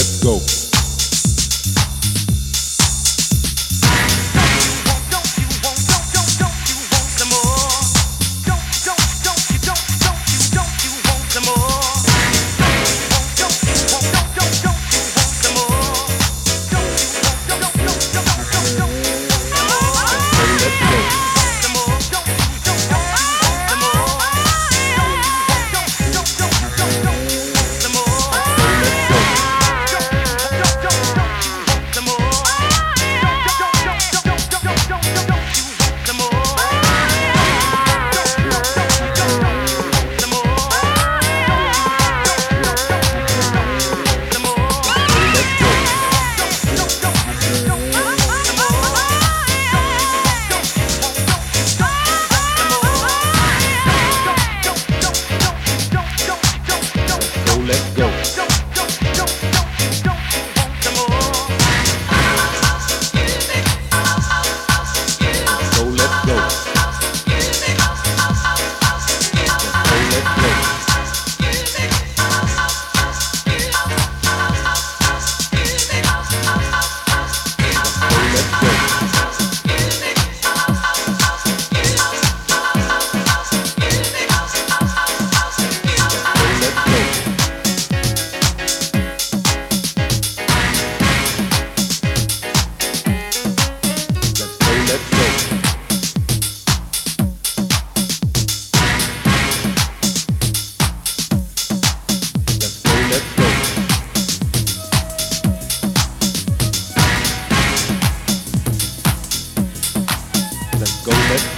Let's go,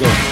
go.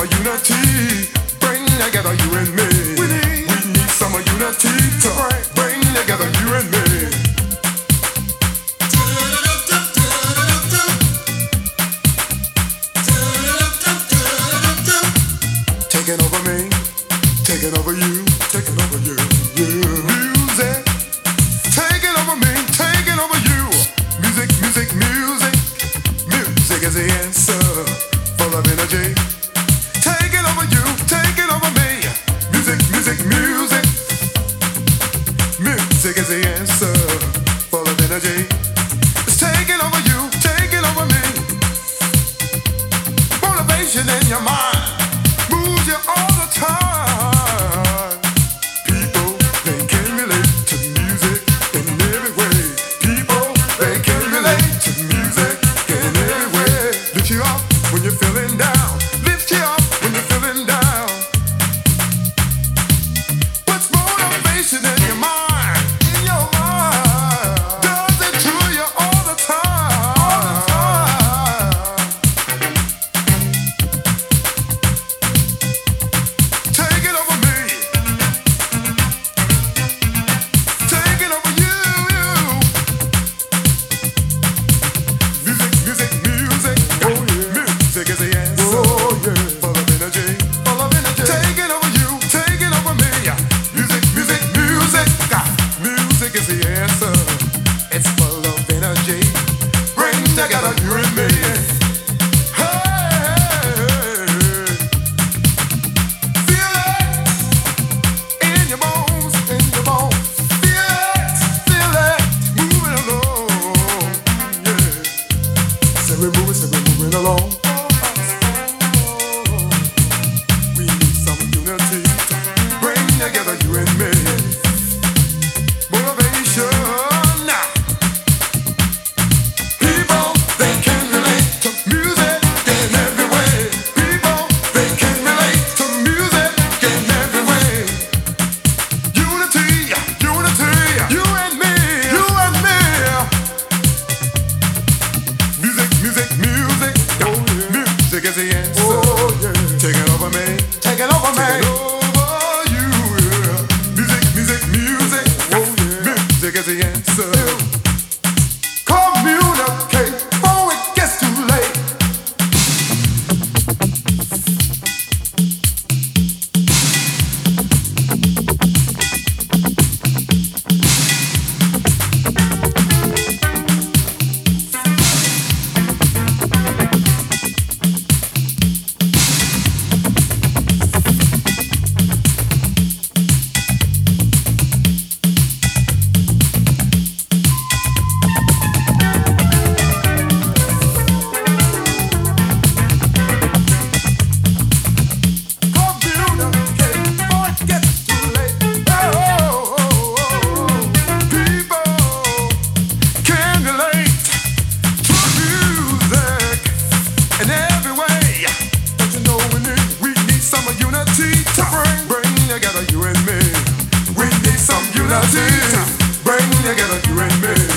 summer unity. Bring together you and me. We need, we need summer unity to bring. unity. Bring together you and me.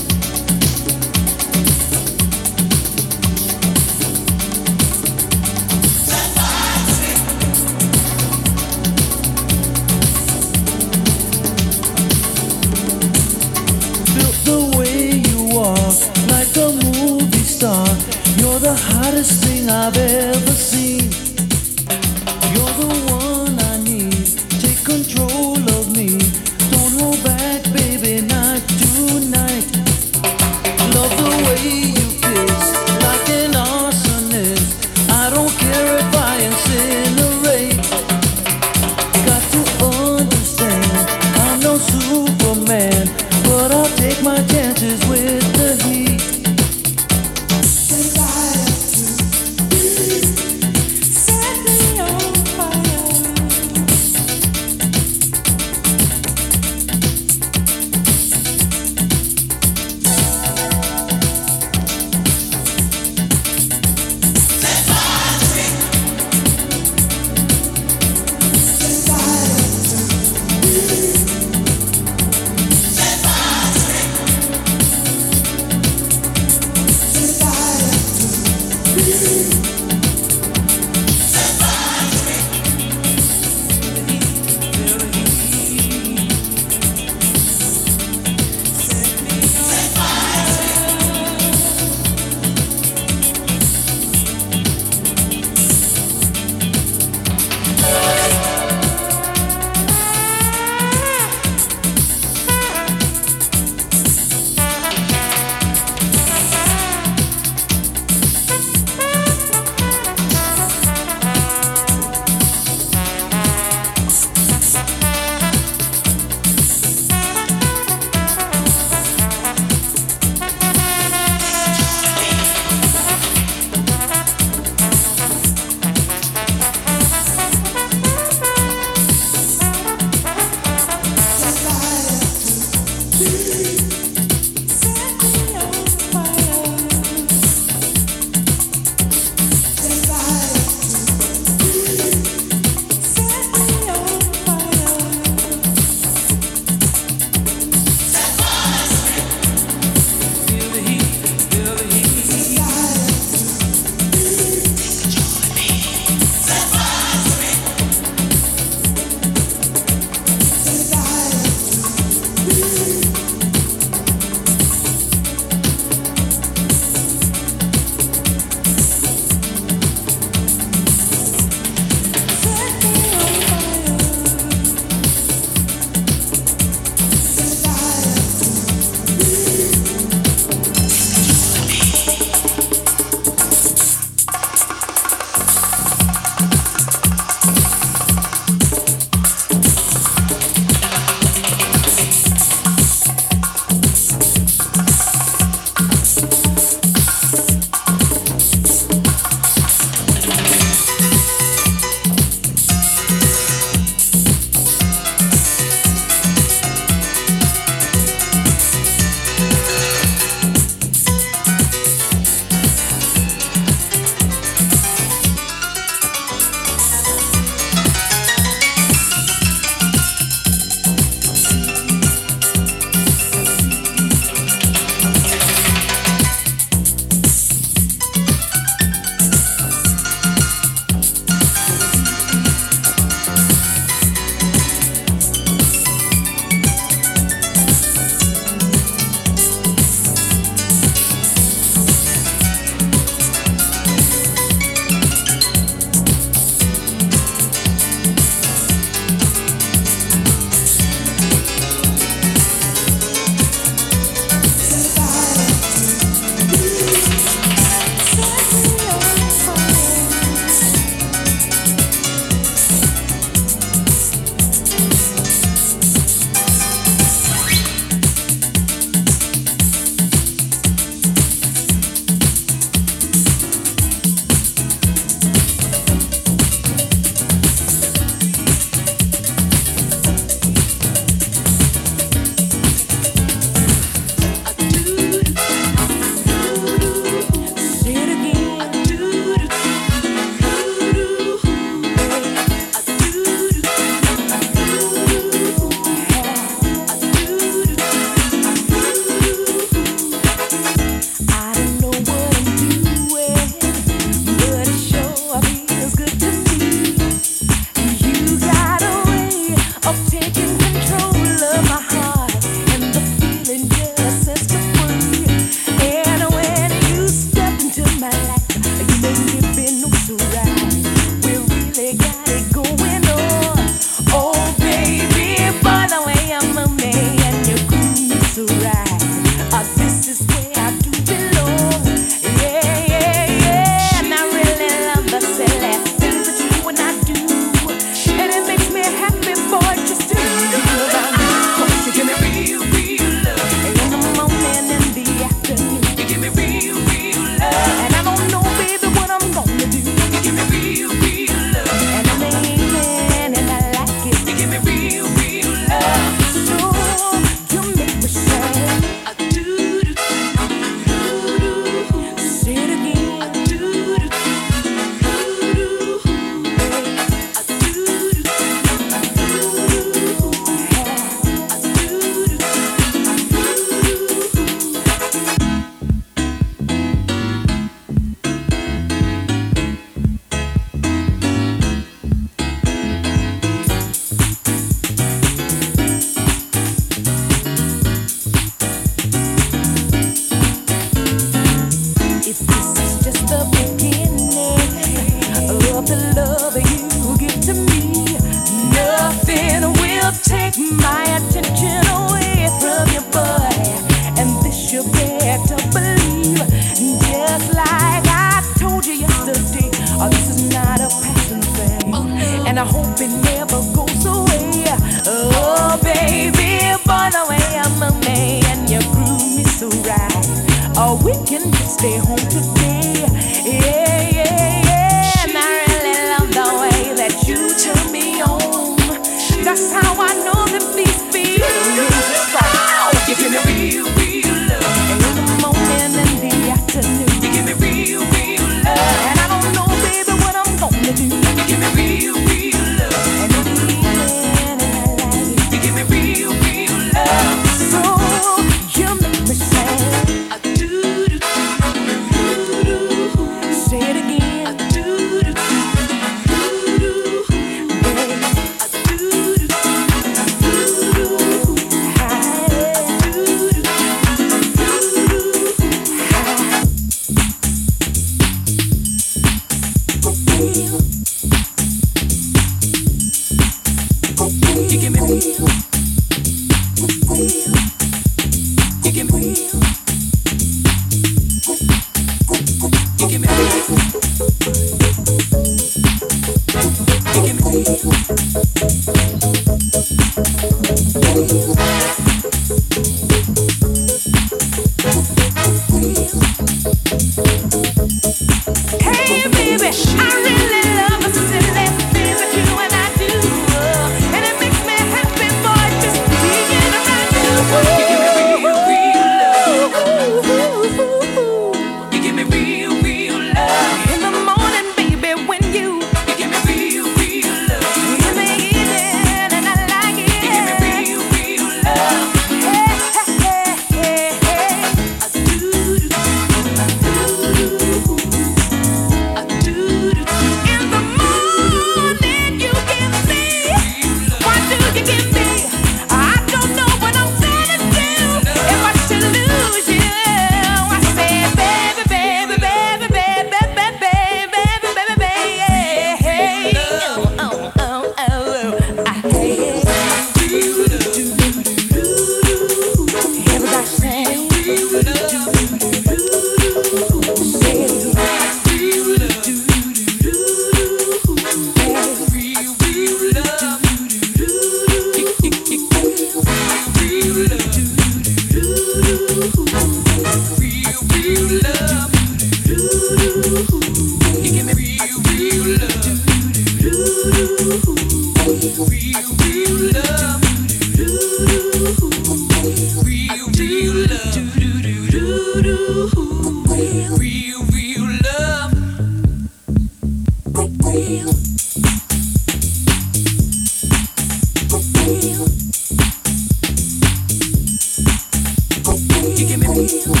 Real.